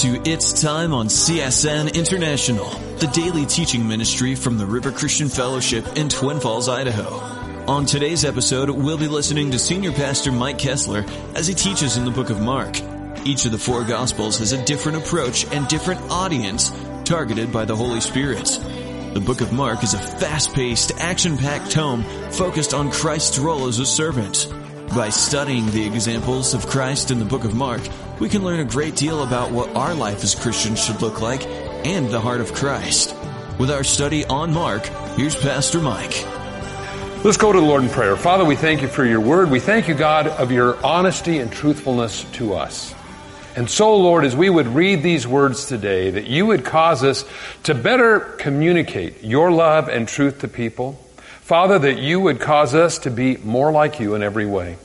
To It's Time on CSN International, the daily teaching ministry from the River Christian Fellowship in Twin Falls, Idaho. On today's episode, we'll be listening to Senior Pastor Mike Kestler as he teaches in the book of Mark. Each of the four Gospels has a different approach and different audience targeted by the Holy Spirit. The book of Mark is a fast-paced, action-packed tome focused on Christ's role as a servant. By studying the examples of Christ in the book of Mark, we can learn a great deal about what our life as Christians should look like and the heart of Christ. With our study on Mark, here's Pastor Mike. Let's go to the Lord in prayer. Father, we thank you for your word. We thank you, God, of your honesty and truthfulness to us. And so, Lord, as we would read these words today, that you would cause us to better communicate your love and truth to people. Father, that you would cause us to be more like you in every way.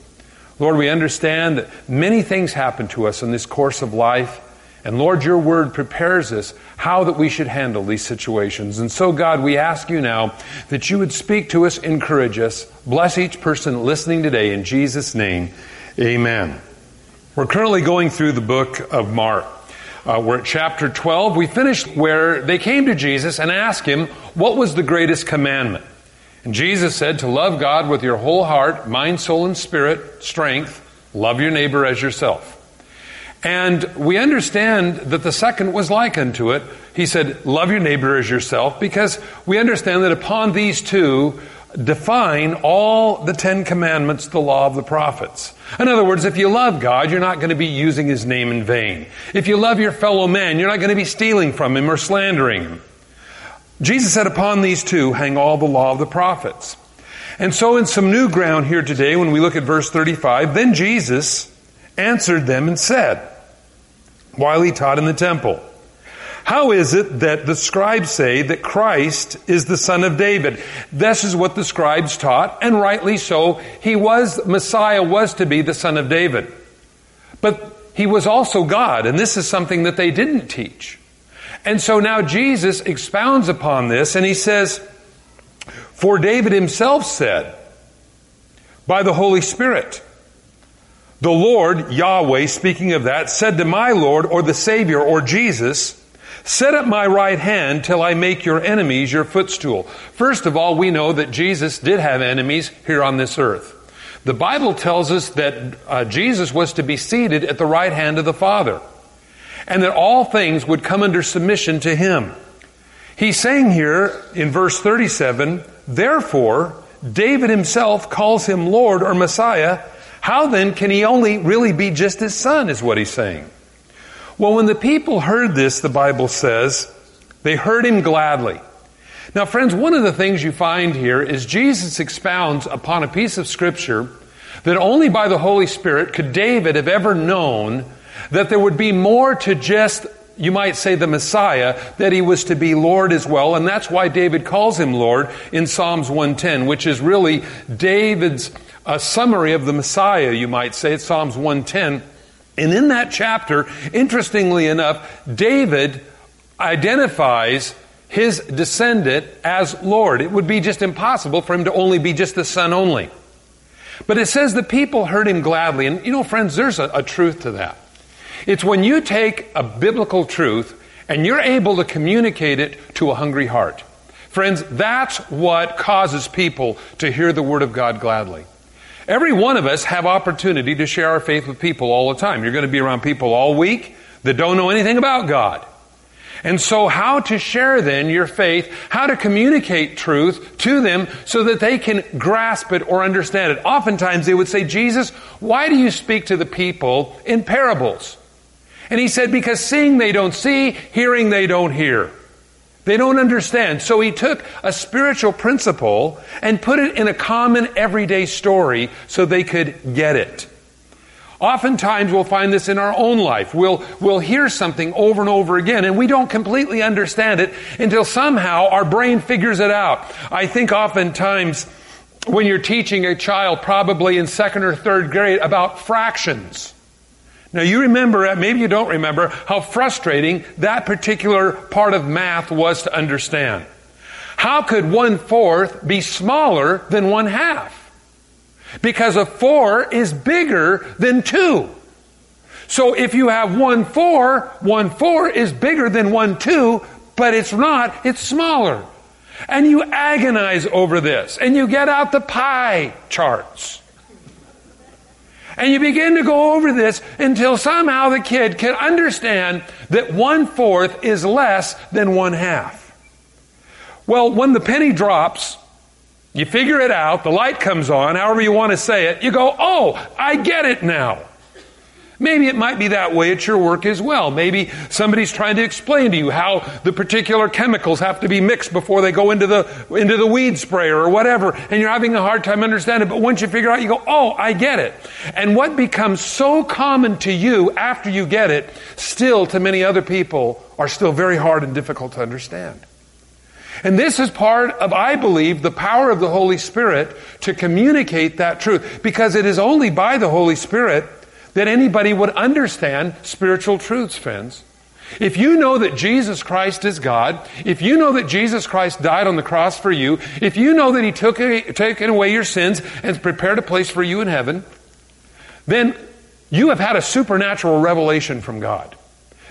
Lord, we understand that many things happen to us in this course of life. And Lord, your word prepares us how that we should handle these situations. And so, God, we ask you now that you would speak to us, encourage us, bless each person listening today in Jesus' name. Amen. We're currently going through the book of Mark. Uh, we're at chapter 12. We finished where they came to Jesus and asked him, What was the greatest commandment? And Jesus said to love God with your whole heart, mind, soul, and spirit, strength, love your neighbor as yourself. And we understand that the second was like unto it. He said, love your neighbor as yourself, because we understand that upon these two define all the Ten Commandments, the law of the prophets. In other words, if you love God, you're not going to be using His name in vain. If you love your fellow man, you're not going to be stealing from him or slandering him. Jesus said, Upon these two hang all the law of the prophets. And so, in some new ground here today, when we look at verse 35, then Jesus answered them and said, while he taught in the temple, How is it that the scribes say that Christ is the son of David? This is what the scribes taught, and rightly so. He was, Messiah was to be the son of David. But he was also God, and this is something that they didn't teach. And so now Jesus expounds upon this and he says, For David himself said, by the Holy Spirit, the Lord, Yahweh, speaking of that, said to my Lord, or the Savior, or Jesus, Set at my right hand till I make your enemies your footstool. First of all, we know that Jesus did have enemies here on this earth. The Bible tells us that uh, Jesus was to be seated at the right hand of the Father and that all things would come under submission to him. He's saying here in verse 37, therefore, David himself calls him Lord or Messiah. How then can he only really be just his son, is what he's saying. Well, when the people heard this, the Bible says, they heard him gladly. Now, friends, one of the things you find here is Jesus expounds upon a piece of scripture that only by the Holy Spirit could David have ever known that there would be more to just you might say the Messiah, that he was to be Lord as well, and that's why David calls him Lord in Psalms 110, which is really David's uh, summary of the Messiah, you might say. It's Psalms 110. And in that chapter, interestingly enough, David identifies his descendant as Lord. It would be just impossible for him to only be just the son only. But it says the people heard him gladly. And you know, friends, there's a, a truth to that. It's when you take a biblical truth and you're able to communicate it to a hungry heart. Friends, that's what causes people to hear the Word of God gladly. Every one of us have opportunity to share our faith with people all the time. You're going to be around people all week that don't know anything about God. And so how to share then your faith, how to communicate truth to them so that they can grasp it or understand it. Oftentimes they would say, Jesus, why do you speak to the people in parables? And he said, because seeing they don't see, hearing they don't hear. They don't understand. So he took a spiritual principle and put it in a common everyday story so they could get it. Oftentimes we'll find this in our own life. We'll, we'll hear something over and over again and we don't completely understand it until somehow our brain figures it out. I think oftentimes when you're teaching a child, probably in second or third grade, about fractions. Now you remember, maybe you don't remember, how frustrating that particular part of math was to understand. How could one fourth be smaller than one half? Because a four is bigger than two. So if you have 1 4, 1 4 is bigger than 1 2, but it's not, it's smaller. And you agonize over this, and you get out the pie charts. And you begin to go over this until somehow the kid can understand that one fourth is less than one half. Well, when the penny drops, you figure it out, the light comes on, however you want to say it, you go, oh, I get it now. Maybe it might be that way at your work as well. Maybe somebody's trying to explain to you how the particular chemicals have to be mixed before they go into the, into the weed sprayer or whatever, and you're having a hard time understanding. But once you figure out, you go, oh, I get it. And what becomes so common to you after you get it, still to many other people, are still very hard and difficult to understand. And this is part of, I believe, the power of the Holy Spirit to communicate that truth. Because it is only by the Holy Spirit that anybody would understand spiritual truths, friends. If you know that Jesus Christ is God, if you know that Jesus Christ died on the cross for you, if you know that He took taken away your sins and prepared a place for you in heaven, then you have had a supernatural revelation from God.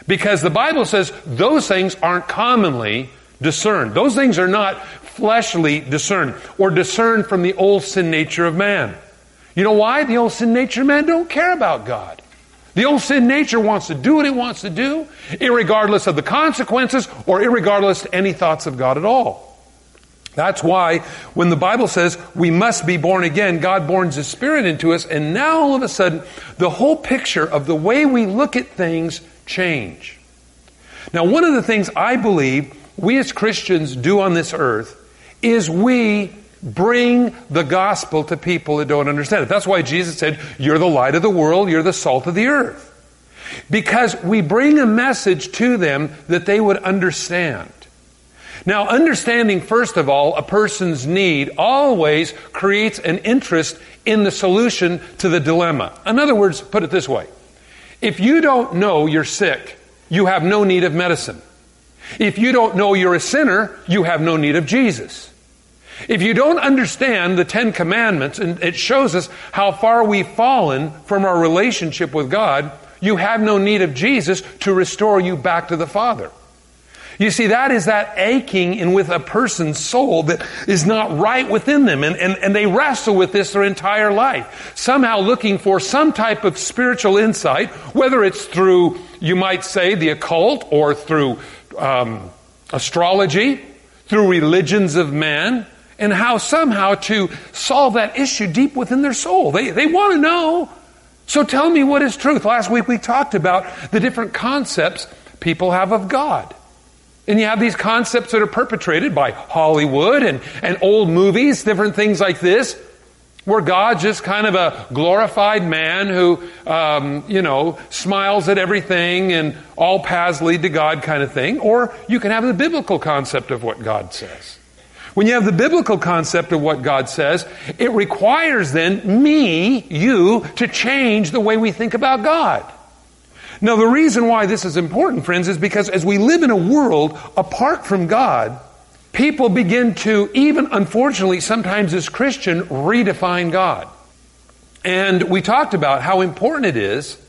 Because the Bible says those things aren't commonly discerned. Those things are not fleshly discerned or discerned from the old sin nature of man. You know why? The old sin nature man don't care about God. The old sin nature wants to do what it wants to do, regardless of the consequences or regardless of any thoughts of God at all. That's why when the Bible says we must be born again, God borns His Spirit into us, and now all of a sudden, the whole picture of the way we look at things change. Now, one of the things I believe we as Christians do on this earth is we bring the gospel to people that don't understand it. That's why Jesus said, You're the light of the world, you're the salt of the earth. Because we bring a message to them that they would understand. Now, understanding, first of all, a person's need always creates an interest in the solution to the dilemma. In other words, put it this way if you don't know you're sick, you have no need of medicine. If you don't know you're a sinner, you have no need of Jesus. If you don't understand the Ten Commandments, and it shows us how far we've fallen from our relationship with God, you have no need of Jesus to restore you back to the Father. You see, that is that aching in with a person's soul that is not right within them. And, and, and they wrestle with this their entire life. Somehow looking for some type of spiritual insight, whether it's through, you might say, the occult or through um, astrology, through religions of man, and how somehow to solve that issue deep within their soul. They, they want to know. So tell me what is truth. Last week we talked about the different concepts people have of God. And you have these concepts that are perpetrated by Hollywood and, and old movies, different things like this, where God's just kind of a glorified man who, um, you know, smiles at everything and all paths lead to God kind of thing. Or you can have the biblical concept of what God says. When you have the biblical concept of what God says, it requires then me, you, to change the way we think about God. Now, the reason why this is important, friends, is because as we live in a world apart from God, people begin to, even unfortunately, sometimes as Christian, redefine God. And we talked about how important it is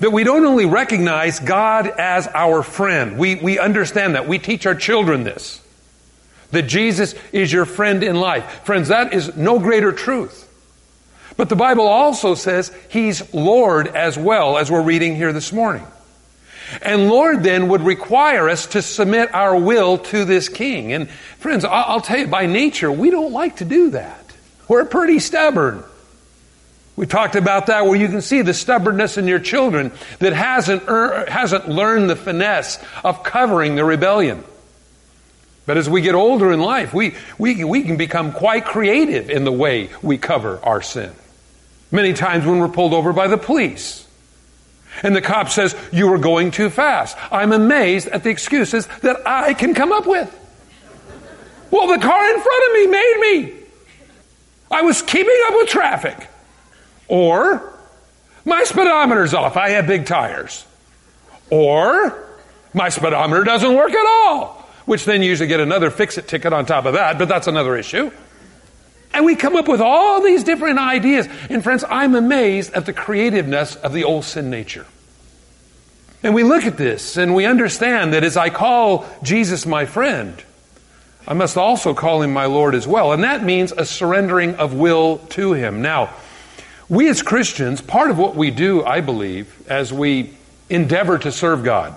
that we don't only recognize God as our friend. We, we understand that. We teach our children this that Jesus is your friend in life. Friends, that is no greater truth. But the Bible also says He's Lord as well, as we're reading here this morning. And Lord then would require us to submit our will to this King. And friends, I'll tell you, by nature, we don't like to do that. We're pretty stubborn. We talked about that where you can see the stubbornness in your children that hasn't, er, hasn't learned the finesse of covering the rebellion. But as we get older in life, we, we, we can become quite creative in the way we cover our sin. Many times when we're pulled over by the police, and the cop says, You were going too fast. I'm amazed at the excuses that I can come up with. Well, the car in front of me made me. I was keeping up with traffic. Or, my speedometer's off. I have big tires. Or, my speedometer doesn't work at all which then usually get another fix it ticket on top of that, but that's another issue. And we come up with all these different ideas. And friends, I'm amazed at the creativeness of the old sin nature. And we look at this and we understand that as I call Jesus my friend, I must also call him my Lord as well. And that means a surrendering of will to him. Now, we as Christians, part of what we do, I believe, as we endeavor to serve God,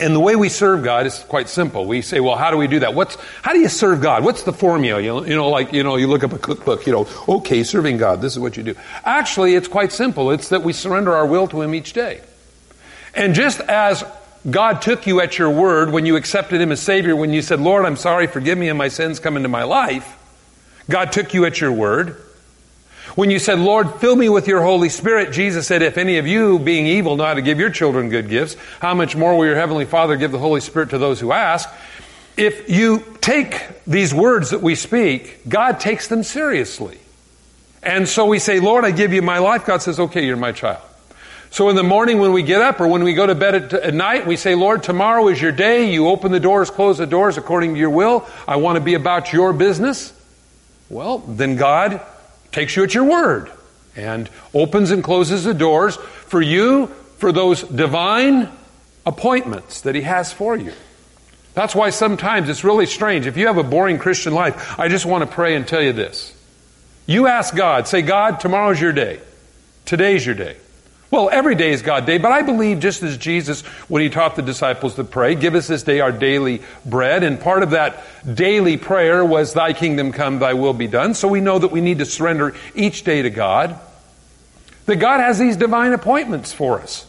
and the way we serve God is quite simple. We say, well, how do we do that? What's, how do you serve God? What's the formula? You know, you know, like, you know, you look up a cookbook, you know, okay, serving God, this is what you do. Actually, it's quite simple. It's that we surrender our will to Him each day. And just as God took you at your word when you accepted Him as Savior, when you said, Lord, I'm sorry, forgive me and my sins come into my life, God took you at your word. When you said, Lord, fill me with your Holy Spirit, Jesus said, if any of you, being evil, know how to give your children good gifts, how much more will your Heavenly Father give the Holy Spirit to those who ask? If you take these words that we speak, God takes them seriously. And so we say, Lord, I give you my life. God says, okay, you're my child. So in the morning when we get up or when we go to bed at, at, night, we say, Lord, tomorrow is your day. You open the doors, close the doors according to your will. I want to be about your business. Well, then God takes you at your word and opens and closes the doors for you for those divine appointments that He has for you. That's why sometimes it's really strange. If you have a boring Christian life, I just want to pray and tell you this. You ask God, say, God, tomorrow's your day. Today's your day. Well, every day is God day, but I believe just as Jesus, when he taught the disciples to pray, give us this day our daily bread, and part of that daily prayer was, Thy kingdom come, Thy will be done. So we know that we need to surrender each day to God. That God has these divine appointments for us.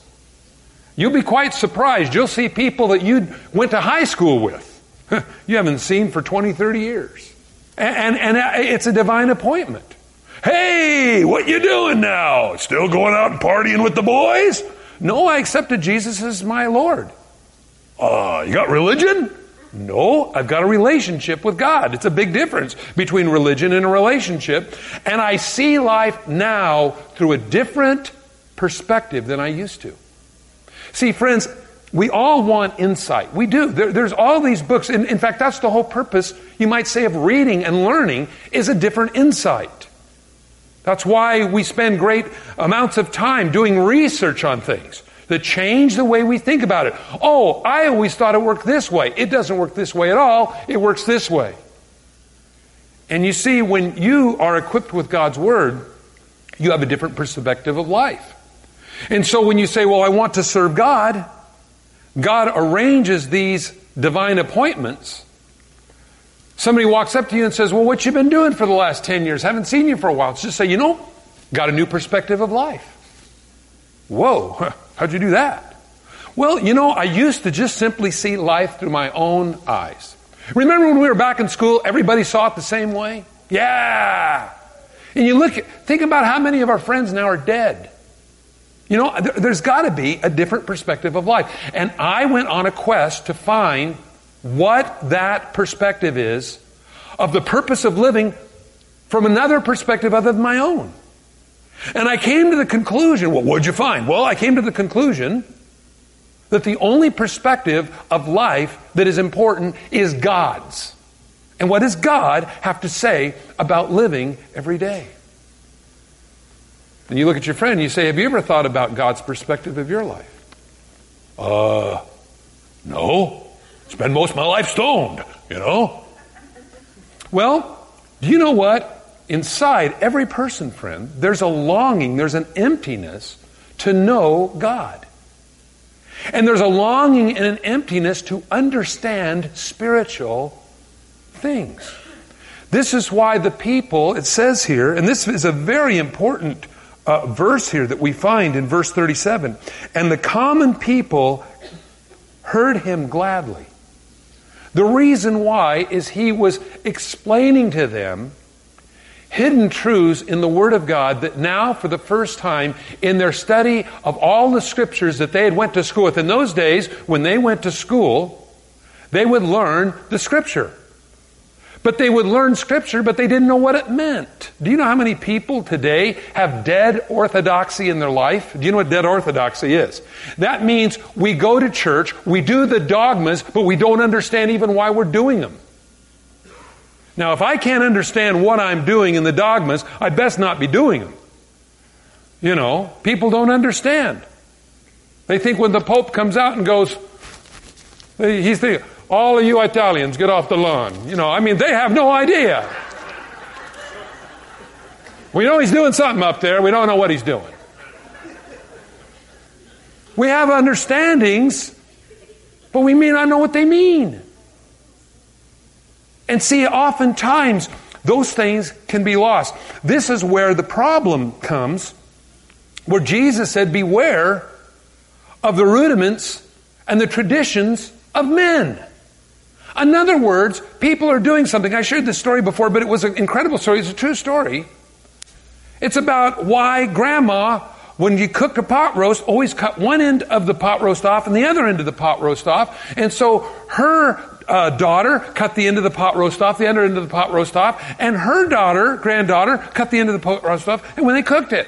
You'll be quite surprised. You'll see people that you went to high school with, you haven't seen for 20, 30 years. And, and, and it's a divine appointment. Hey, what you doing now? Still going out and partying with the boys? No, I accepted Jesus as my Lord. Uh, you got religion? No, I've got a relationship with God. It's a big difference between religion and a relationship. And I see life now through a different perspective than I used to. See, friends, we all want insight. We do. There, there's all these books. In, in fact, that's the whole purpose, you might say, of reading and learning is a different insight. That's why we spend great amounts of time doing research on things that change the way we think about it. Oh, I always thought it worked this way. It doesn't work this way at all. It works this way. And you see, when you are equipped with God's Word, you have a different perspective of life. And so when you say, well, I want to serve God, God arranges these divine appointments Somebody walks up to you and says, Well, what you been doing for the last 10 years? Haven't seen you for a while. Just say, You know, got a new perspective of life. Whoa, how'd you do that? Well, you know, I used to just simply see life through my own eyes. Remember when we were back in school, everybody saw it the same way? Yeah. And you look, at, think about how many of our friends now are dead. You know, there's got to be a different perspective of life. And I went on a quest to find what that perspective is of the purpose of living from another perspective other than my own. And I came to the conclusion, well, what'd you find? Well, I came to the conclusion that the only perspective of life that is important is God's. And what does God have to say about living every day? And you look at your friend and you say, Have you ever thought about God's perspective of your life? Uh, no. Spend most of my life stoned, you know? Well, do you know what? Inside every person, friend, there's a longing, there's an emptiness to know God. And there's a longing and an emptiness to understand spiritual things. This is why the people, it says here, and this is a very important uh, verse here that we find in verse 37 and the common people heard him gladly. The reason why is he was explaining to them hidden truths in the Word of God that now, for the first time, in their study of all the scriptures that they had went to school with, in those days, when they went to school, they would learn the scripture. But they would learn scripture, but they didn't know what it meant. Do you know how many people today have dead orthodoxy in their life? Do you know what dead orthodoxy is? That means we go to church, we do the dogmas, but we don't understand even why we're doing them. Now, if I can't understand what I'm doing in the dogmas, I best not be doing them. You know, people don't understand. They think when the Pope comes out and goes, he's thinking, all of you Italians, get off the lawn. You know, I mean, they have no idea. We know he's doing something up there. We don't know what he's doing. We have understandings, but we may not know what they mean. And see, oftentimes, those things can be lost. This is where the problem comes, where Jesus said, Beware of the rudiments and the traditions of men. In other words, people are doing something. I shared this story before, but it was an incredible story. It's a true story. It's about why grandma, when you cook a pot roast, always cut one end of the pot roast off and the other end of the pot roast off. And so her uh, daughter cut the end of the pot roast off, the other end of the pot roast off, and her daughter, granddaughter, cut the end of the pot roast off, and when they cooked it.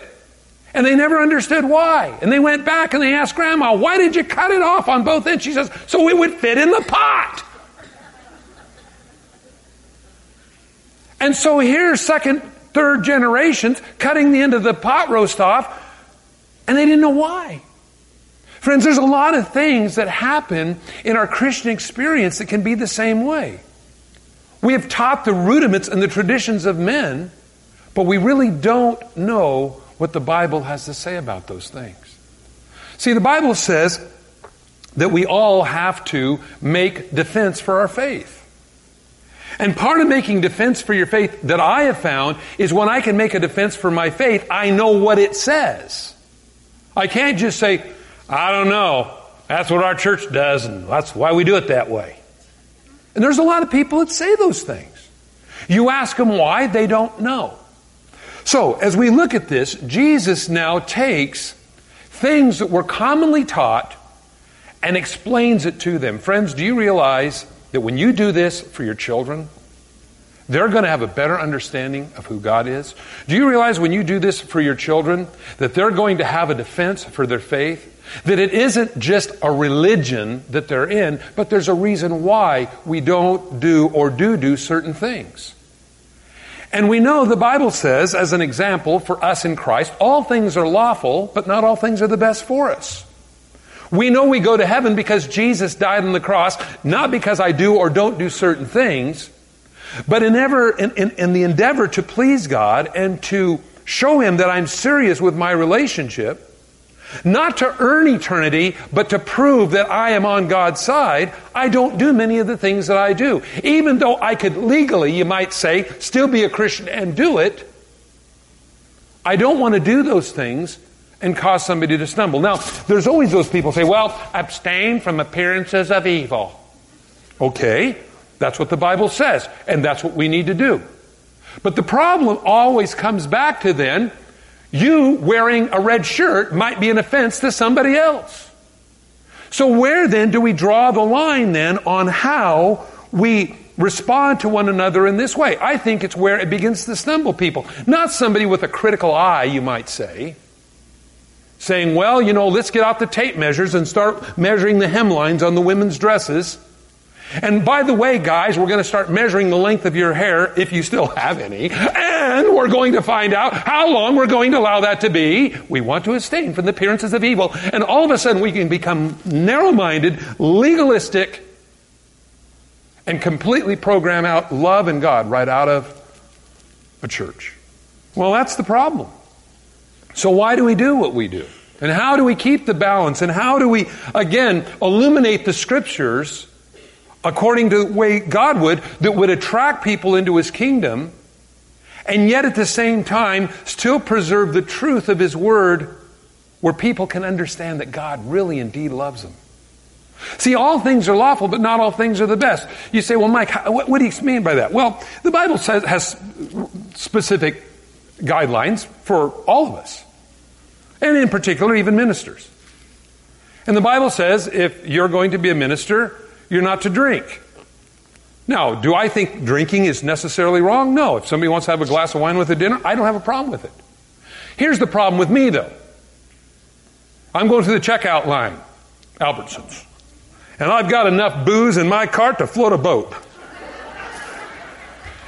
And they never understood why. And they went back and they asked grandma, why did you cut it off on both ends? She says, so it would fit in the pot. And so here's second, third generations cutting the end of the pot roast off, and they didn't know why. Friends, there's a lot of things that happen in our Christian experience that can be the same way. We have taught the rudiments and the traditions of men, but we really don't know what the Bible has to say about those things. See, the Bible says that we all have to make defense for our faith. And part of making defense for your faith that I have found is when I can make a defense for my faith, I know what it says. I can't just say, I don't know. That's what our church does, and that's why we do it that way. And there's a lot of people that say those things. You ask them why, they don't know. So, as we look at this, Jesus now takes things that were commonly taught and explains it to them. Friends, do you realize that when you do this for your children, they're going to have a better understanding of who God is. Do you realize when you do this for your children that they're going to have a defense for their faith? That it isn't just a religion that they're in, but there's a reason why we don't do or do do certain things. And we know the Bible says, as an example for us in Christ, all things are lawful, but not all things are the best for us. We know we go to heaven because Jesus died on the cross, not because I do or don't do certain things, but in, ever, in, in, in the endeavor to please God and to show Him that I'm serious with my relationship, not to earn eternity, but to prove that I am on God's side, I don't do many of the things that I do. Even though I could legally, you might say, still be a Christian and do it, I don't want to do those things and cause somebody to stumble. Now, there's always those people say, well, abstain from appearances of evil. Okay, that's what the Bible says, and that's what we need to do. But the problem always comes back to then, you wearing a red shirt might be an offense to somebody else. So where then do we draw the line then on how we respond to one another in this way? I think it's where it begins to stumble people. Not somebody with a critical eye, you might say, saying, well, you know, let's get out the tape measures and start measuring the hemlines on the women's dresses. And by the way, guys, we're going to start measuring the length of your hair, if you still have any, and we're going to find out how long we're going to allow that to be. We want to abstain from the appearances of evil. And all of a sudden we can become narrow-minded, legalistic, and completely program out love and God right out of a church. Well, that's the problem. So why do we do what we do? And how do we keep the balance? And how do we, again, illuminate the scriptures according to the way God would, that would attract people into His kingdom, and yet at the same time still preserve the truth of His Word where people can understand that God really indeed loves them. See, all things are lawful, but not all things are the best. You say, well, Mike, what, what do you mean by that? Well, the Bible says, has specific guidelines for all of us, and in particular, even ministers. And the Bible says if you're going to be a minister, you're not to drink. Now, do I think drinking is necessarily wrong? No. If somebody wants to have a glass of wine with a dinner, I don't have a problem with it. Here's the problem with me, though. I'm going to the checkout line, Albertsons, and I've got enough booze in my cart to float a boat.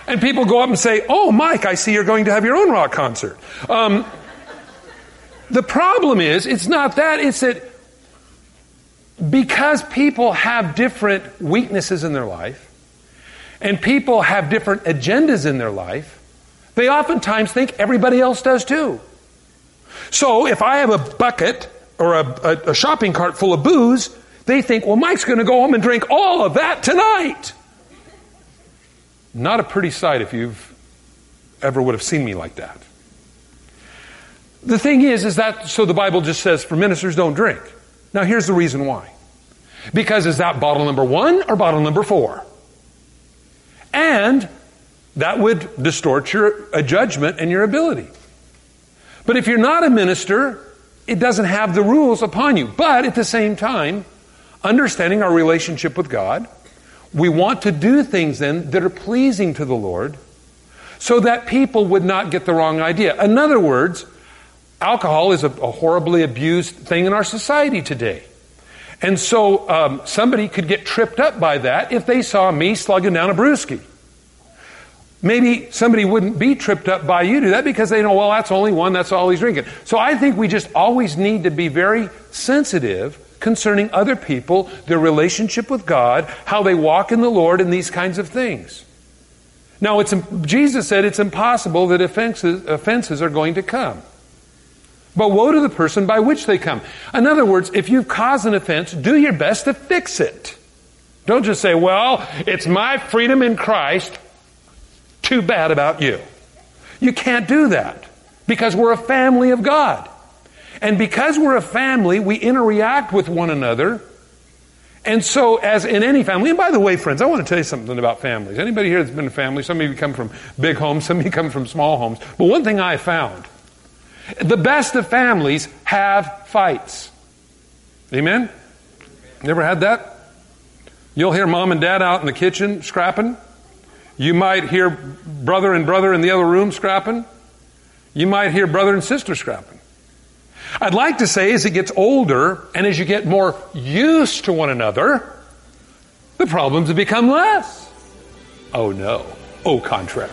And people go up and say, Oh, Mike, I see you're going to have your own rock concert. Um, the problem is, it's not that, it's that because people have different weaknesses in their life, and people have different agendas in their life, they oftentimes think everybody else does too. So if I have a bucket or a, a, a shopping cart full of booze, they think, well, Mike's going to go home and drink all of that tonight. Not a pretty sight if you've ever would have seen me like that. The thing is, is that so the Bible just says for ministers don't drink. Now here's the reason why. Because is that bottle number one or bottle number four? And that would distort your a judgment and your ability. But if you're not a minister, it doesn't have the rules upon you. But at the same time, understanding our relationship with God, we want to do things then that are pleasing to the Lord so that people would not get the wrong idea. In other words, alcohol is a, a horribly abused thing in our society today. And so um, somebody could get tripped up by that if they saw me slugging down a brewski. Maybe somebody wouldn't be tripped up by you do that because they know, well, that's only one, that's all he's drinking. So I think we just always need to be very sensitive concerning other people, their relationship with God, how they walk in the Lord, and these kinds of things. Now, it's, Jesus said it's impossible that offenses, offenses are going to come. But woe to the person by which they come. In other words, if you've caused an offense, do your best to fix it. Don't just say, well, it's my freedom in Christ. Too bad about you. You can't do that because we're a family of God. And because we're a family, we interact with one another. And so, as in any family, and by the way, friends, I want to tell you something about families. Anybody here that's been a family? Some of you come from big homes, some of you come from small homes. But one thing I found the best of families have fights. Amen? Never had that? You'll hear mom and dad out in the kitchen scrapping. You might hear brother and brother in the other room scrapping. You might hear brother and sister scrapping. I'd like to say as it gets older and as you get more used to one another, the problems have become less. Oh no. Au contraire.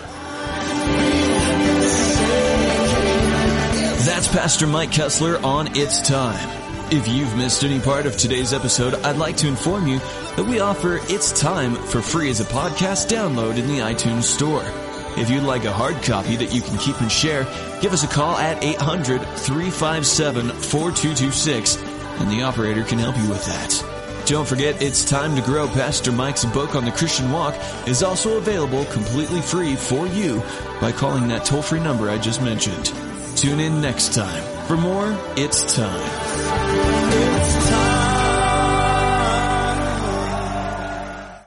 Pastor Mike Kestler on It's Time. If you've missed any part of today's episode, I'd like to inform you that we offer It's Time for free as a podcast download in the iTunes Store. If you'd like a hard copy that you can keep and share, give us a call at 800-357-4226 and the operator can help you with that. Don't forget, It's Time to Grow Pastor Mike's book on the Christian walk is also available completely free for you by calling that toll-free number I just mentioned. Tune in next time for more It's Time.